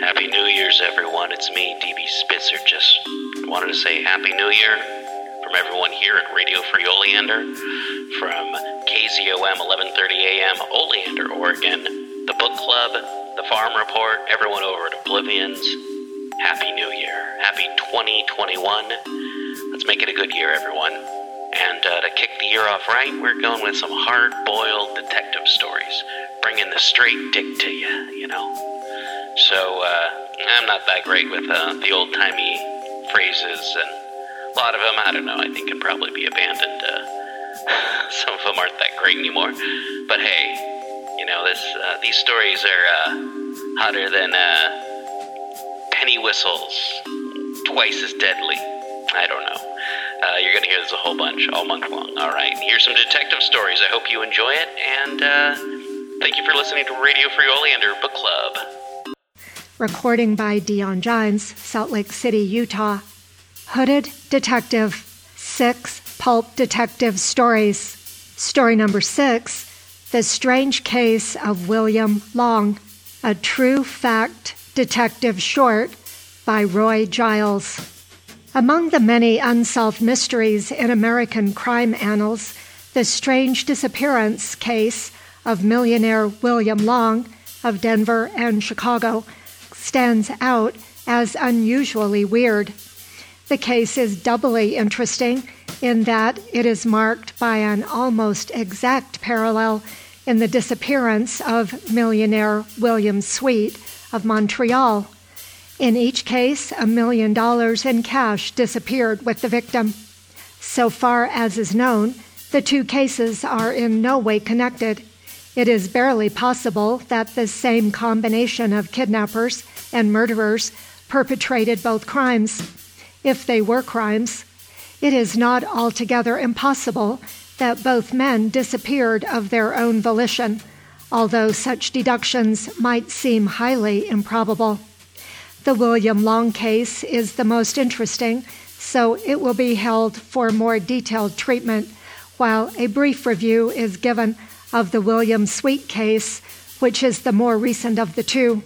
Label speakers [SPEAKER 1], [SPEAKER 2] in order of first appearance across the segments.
[SPEAKER 1] Happy New Year's, everyone. It's me, DB Spitzer. Just wanted to say Happy New Year from everyone here at Radio Free Oleander, from KZOM 11:30 a.m. Oleander, Oregon, the Book Club, the Farm Report, everyone over at Oblivions. Happy New Year. Happy 2021. Let's make it a good year, everyone. And uh, to kick the year off right, we're going with some hard-boiled detective stories, bringing the straight dick to you, you know. So uh, I'm not that great with uh, the old-timey phrases, and a lot of them, I don't know, I think can probably be abandoned. Uh, some of them aren't that great anymore. But hey, you know, this uh, these stories are uh, hotter than uh, penny whistles, twice as deadly. I don't know. You're going to hear this a whole bunch all month long. All right, here's some detective stories. I hope you enjoy it, and thank you for listening to Radio Free Oleander Book Club.
[SPEAKER 2] Recording by Dion Gines, Salt Lake City, Utah. Hooded Detective, six pulp detective stories. Story number six The Strange Case of William Long, a true fact detective short by Roy Giles. Among the many unsolved mysteries in American crime annals, the strange disappearance case of millionaire William Long of Denver and Chicago stands out as unusually weird. The case is doubly interesting in that it is marked by an almost exact parallel in the disappearance of millionaire William Sweet of Montreal. In each case, a million dollars in cash disappeared with the victim. So far as is known, the two cases are in no way connected. It is barely possible that the same combination of kidnappers and murderers perpetrated both crimes. If they were crimes, it is not altogether impossible that both men disappeared of their own volition, although such deductions might seem highly improbable. The William Long case is the most interesting, so it will be held for more detailed treatment, while a brief review is given of the William Sweet case, which is the more recent of the two.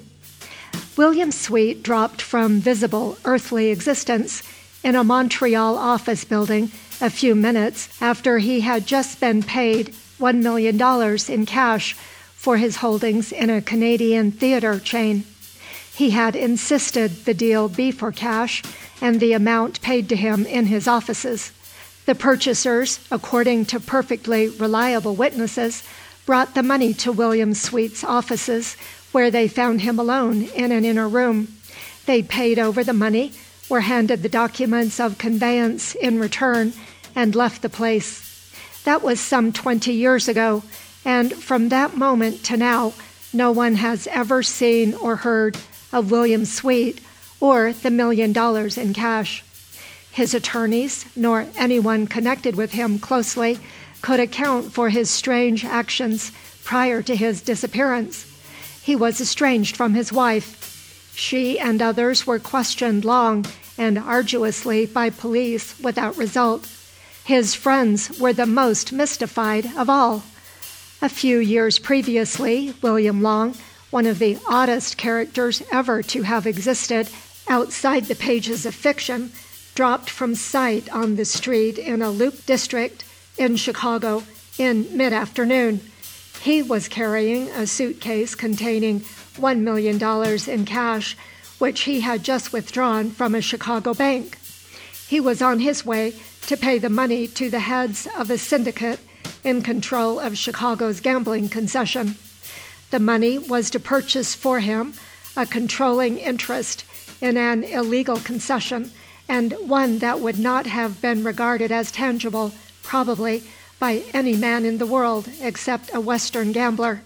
[SPEAKER 2] William Sweet dropped from visible earthly existence in a Montreal office building a few minutes after he had just been paid $1 million in cash for his holdings in a Canadian theatre chain. He had insisted the deal be for cash and the amount paid to him in his offices. The purchasers, according to perfectly reliable witnesses, brought the money to William Sweet's offices, where they found him alone in an inner room. They paid over the money, were handed the documents of conveyance in return, and left the place. That was some twenty years ago, and from that moment to now, no one has ever seen or heard of William Sweet or the million dollars in cash. His attorneys, nor anyone connected with him closely, could account for his strange actions prior to his disappearance. He was estranged from his wife. She and others were questioned long and arduously by police without result. His friends were the most mystified of all. A few years previously, William Long, one of the oddest characters ever to have existed outside the pages of fiction, dropped from sight on the street in a loop district in Chicago in mid afternoon. He was carrying a suitcase containing $1 million in cash, which he had just withdrawn from a Chicago bank. He was on his way to pay the money to the heads of a syndicate in control of Chicago's gambling concession. The money was to purchase for him a controlling interest in an illegal concession and one that would not have been regarded as tangible, probably, by any man in the world except a Western gambler.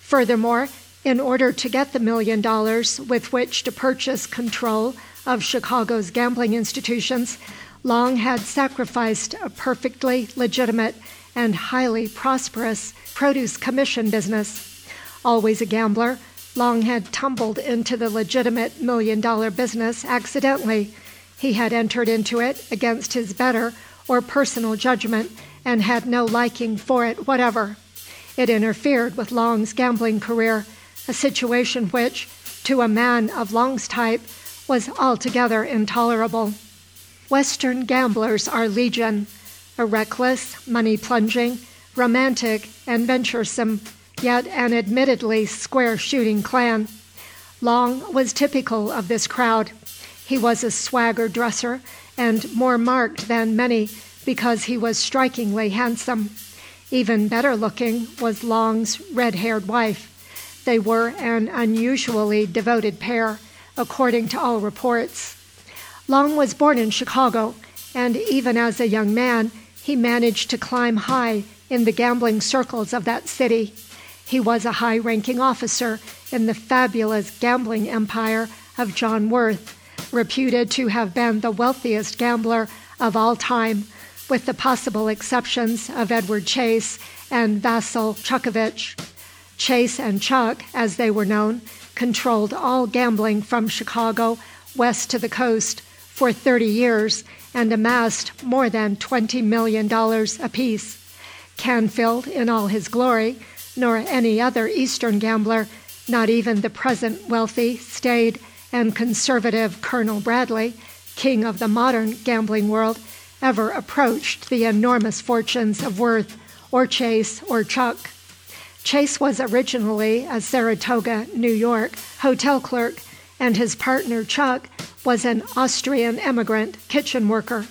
[SPEAKER 2] Furthermore, in order to get the million dollars with which to purchase control of Chicago's gambling institutions, Long had sacrificed a perfectly legitimate and highly prosperous produce commission business. Always a gambler, Long had tumbled into the legitimate million dollar business accidentally. He had entered into it against his better or personal judgment and had no liking for it whatever. It interfered with Long's gambling career, a situation which, to a man of Long's type was altogether intolerable. Western gamblers are legion, a reckless, money plunging, romantic, and venturesome, yet an admittedly square shooting clan. Long was typical of this crowd. He was a swagger dresser, and more marked than many because he was strikingly handsome. Even better looking was Long's red haired wife. They were an unusually devoted pair, according to all reports. Long was born in Chicago, and even as a young man, he managed to climb high in the gambling circles of that city. He was a high ranking officer in the fabulous gambling empire of John Worth, reputed to have been the wealthiest gambler of all time, with the possible exceptions of Edward Chase and Vasil Chucovich. Chase and Chuck, as they were known, controlled all gambling from Chicago west to the coast for 30 years and amassed more than $20 million apiece. Canfield, in all his glory, nor any other Eastern gambler, not even the present wealthy, staid, and conservative Colonel Bradley, king of the modern gambling world, ever approached the enormous fortunes of Worth or Chase or Chuck. Chase was originally a Saratoga, New York, hotel clerk, and his partner Chuck was an Austrian emigrant kitchen worker.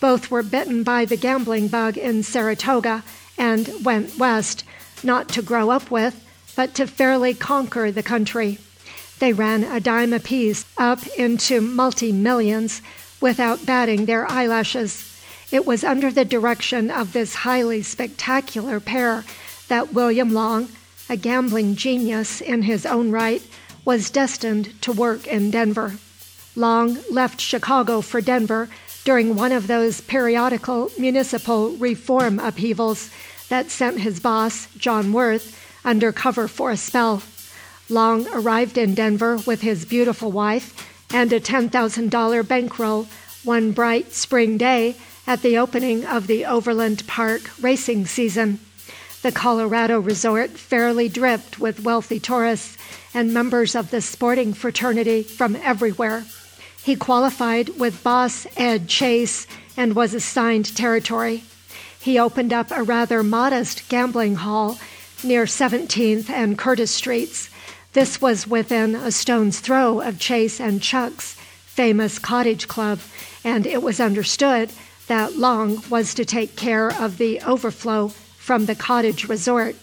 [SPEAKER 2] Both were bitten by the gambling bug in Saratoga and went west, not to grow up with, but to fairly conquer the country. They ran a dime apiece up into multi millions without batting their eyelashes. It was under the direction of this highly spectacular pair that William Long, a gambling genius in his own right, was destined to work in Denver. Long left Chicago for Denver during one of those periodical municipal reform upheavals that sent his boss, John Worth, under cover for a spell. Long arrived in Denver with his beautiful wife and a $10,000 bankroll one bright spring day at the opening of the Overland Park racing season. The Colorado resort fairly dripped with wealthy tourists and members of the sporting fraternity from everywhere. He qualified with boss Ed Chase and was assigned territory. He opened up a rather modest gambling hall near 17th and Curtis Streets. This was within a stone's throw of Chase and Chuck's famous cottage club, and it was understood that Long was to take care of the overflow from the cottage resort.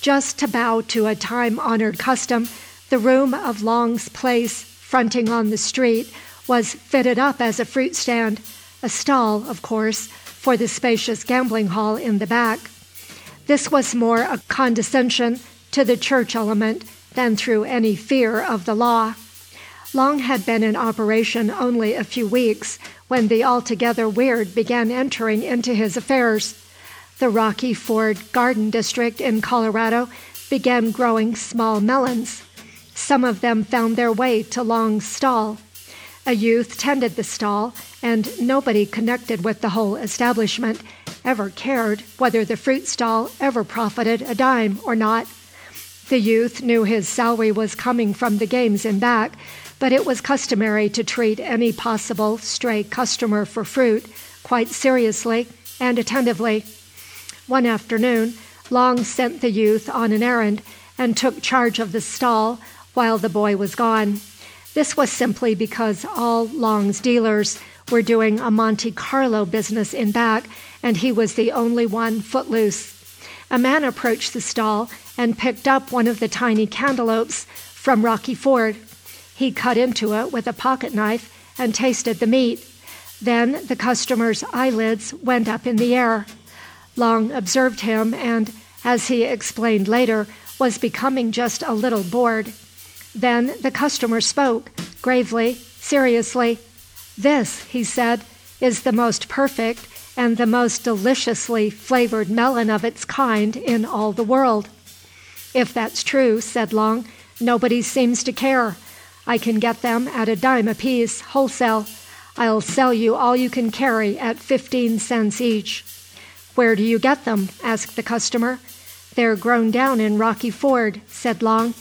[SPEAKER 2] Just to bow to a time honored custom, the room of Long's place, fronting on the street, was fitted up as a fruit stand, a stall, of course, for the spacious gambling hall in the back. This was more a condescension to the church element than through any fear of the law. Long had been in operation only a few weeks when the altogether weird began entering into his affairs the Rocky Ford Garden District in Colorado began growing small melons. Some of them found their way to Long's stall. A youth tended the stall, and nobody connected with the whole establishment ever cared whether the fruit stall ever profited a dime or not. The youth knew his salary was coming from the games in back, but it was customary to treat any possible stray customer for fruit quite seriously and attentively. One afternoon, Long sent the youth on an errand and took charge of the stall while the boy was gone. This was simply because all Long's dealers were doing a Monte Carlo business in back, and he was the only one footloose. A man approached the stall and picked up one of the tiny cantaloupes from Rocky Ford. He cut into it with a pocket knife and tasted the meat. Then the customer's eyelids went up in the air. Long observed him and, as he explained later, was becoming just a little bored. Then the customer spoke, gravely, seriously. This, he said, is the most perfect and the most deliciously flavored melon of its kind in all the world. If that's true, said Long, nobody seems to care. I can get them at a dime apiece, wholesale. I'll sell you all you can carry at fifteen cents each. Where do you get them? asked the customer. They're grown down in Rocky Ford, said Long.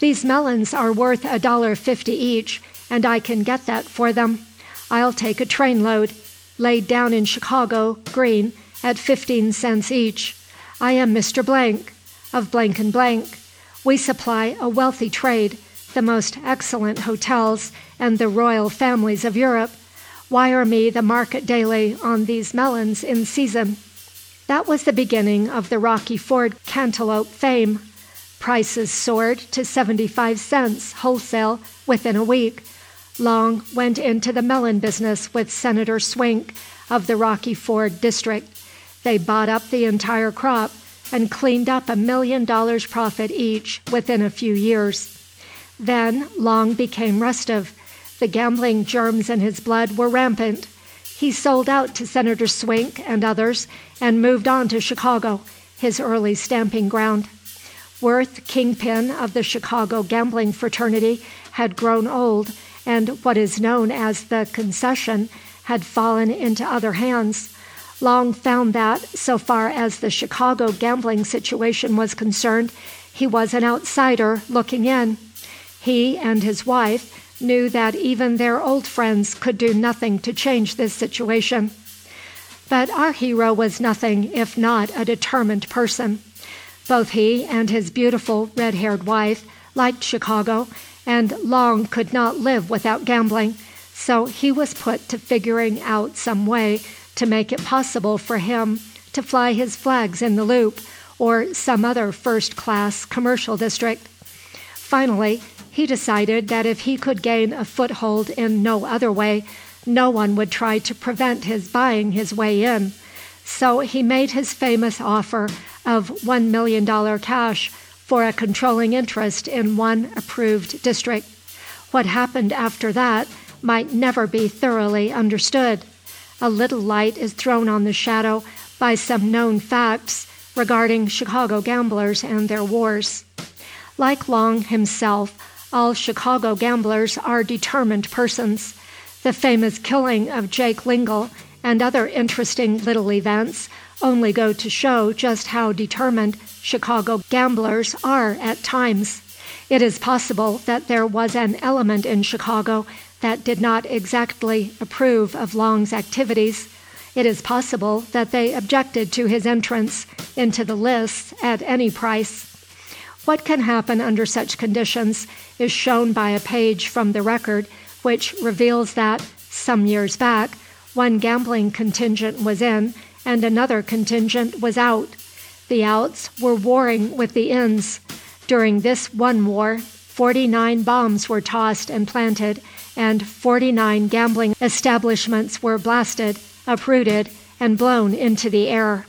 [SPEAKER 2] These melons are worth a dollar fifty each, and I can get that for them. I'll take a train load, laid down in Chicago, green, at fifteen cents each. I am Mr. Blank, of Blank and Blank. We supply a wealthy trade, the most excellent hotels, and the royal families of Europe. Wire me the market daily on these melons in season. That was the beginning of the Rocky Ford cantaloupe fame. Prices soared to 75 cents wholesale within a week. Long went into the melon business with Senator Swink of the Rocky Ford district. They bought up the entire crop and cleaned up a million dollars profit each within a few years. Then Long became restive. The gambling germs in his blood were rampant. He sold out to Senator Swink and others and moved on to Chicago, his early stamping ground. Worth, kingpin of the Chicago gambling fraternity, had grown old, and what is known as the concession had fallen into other hands. Long found that, so far as the Chicago gambling situation was concerned, he was an outsider looking in. He and his wife knew that even their old friends could do nothing to change this situation. But our hero was nothing if not a determined person. Both he and his beautiful red haired wife liked Chicago, and Long could not live without gambling, so he was put to figuring out some way to make it possible for him to fly his flags in the Loop or some other first class commercial district. Finally, he decided that if he could gain a foothold in no other way, no one would try to prevent his buying his way in. So he made his famous offer of $1 million cash for a controlling interest in one approved district. What happened after that might never be thoroughly understood. A little light is thrown on the shadow by some known facts regarding Chicago gamblers and their wars. Like Long himself, all Chicago gamblers are determined persons. The famous killing of Jake Lingle and other interesting little events only go to show just how determined Chicago gamblers are at times. It is possible that there was an element in Chicago that did not exactly approve of Long's activities. It is possible that they objected to his entrance into the lists at any price. What can happen under such conditions is shown by a page from the record which reveals that, some years back, one gambling contingent was in and another contingent was out. The outs were warring with the ins. During this one war, 49 bombs were tossed and planted, and 49 gambling establishments were blasted, uprooted, and blown into the air.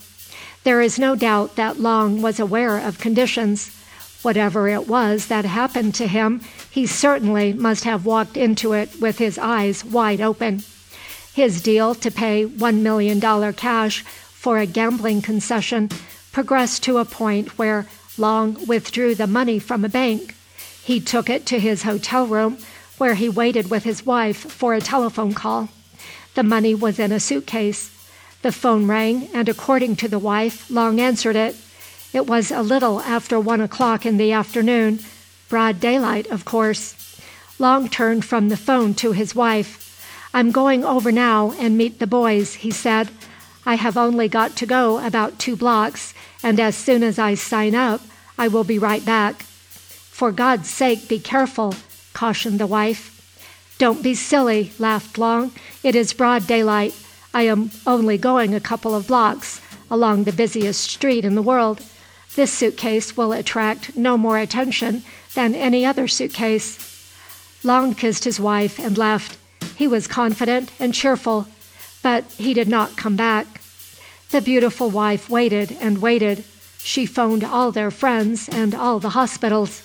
[SPEAKER 2] There is no doubt that Long was aware of conditions. Whatever it was that happened to him, he certainly must have walked into it with his eyes wide open. His deal to pay $1 million cash for a gambling concession progressed to a point where Long withdrew the money from a bank. He took it to his hotel room, where he waited with his wife for a telephone call. The money was in a suitcase. The phone rang, and according to the wife, Long answered it. It was a little after one o'clock in the afternoon, broad daylight, of course. Long turned from the phone to his wife. I'm going over now and meet the boys, he said. I have only got to go about two blocks, and as soon as I sign up, I will be right back. For God's sake, be careful, cautioned the wife. Don't be silly, laughed Long. It is broad daylight. I am only going a couple of blocks along the busiest street in the world. This suitcase will attract no more attention than any other suitcase. Long kissed his wife and left. He was confident and cheerful, but he did not come back. The beautiful wife waited and waited. She phoned all their friends and all the hospitals.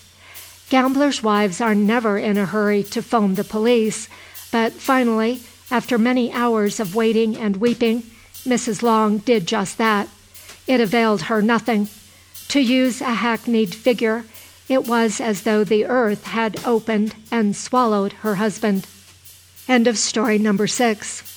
[SPEAKER 2] Gamblers' wives are never in a hurry to phone the police, but finally, after many hours of waiting and weeping, Mrs. Long did just that. It availed her nothing. To use a hackneyed figure, it was as though the earth had opened and swallowed her husband. End of story number six.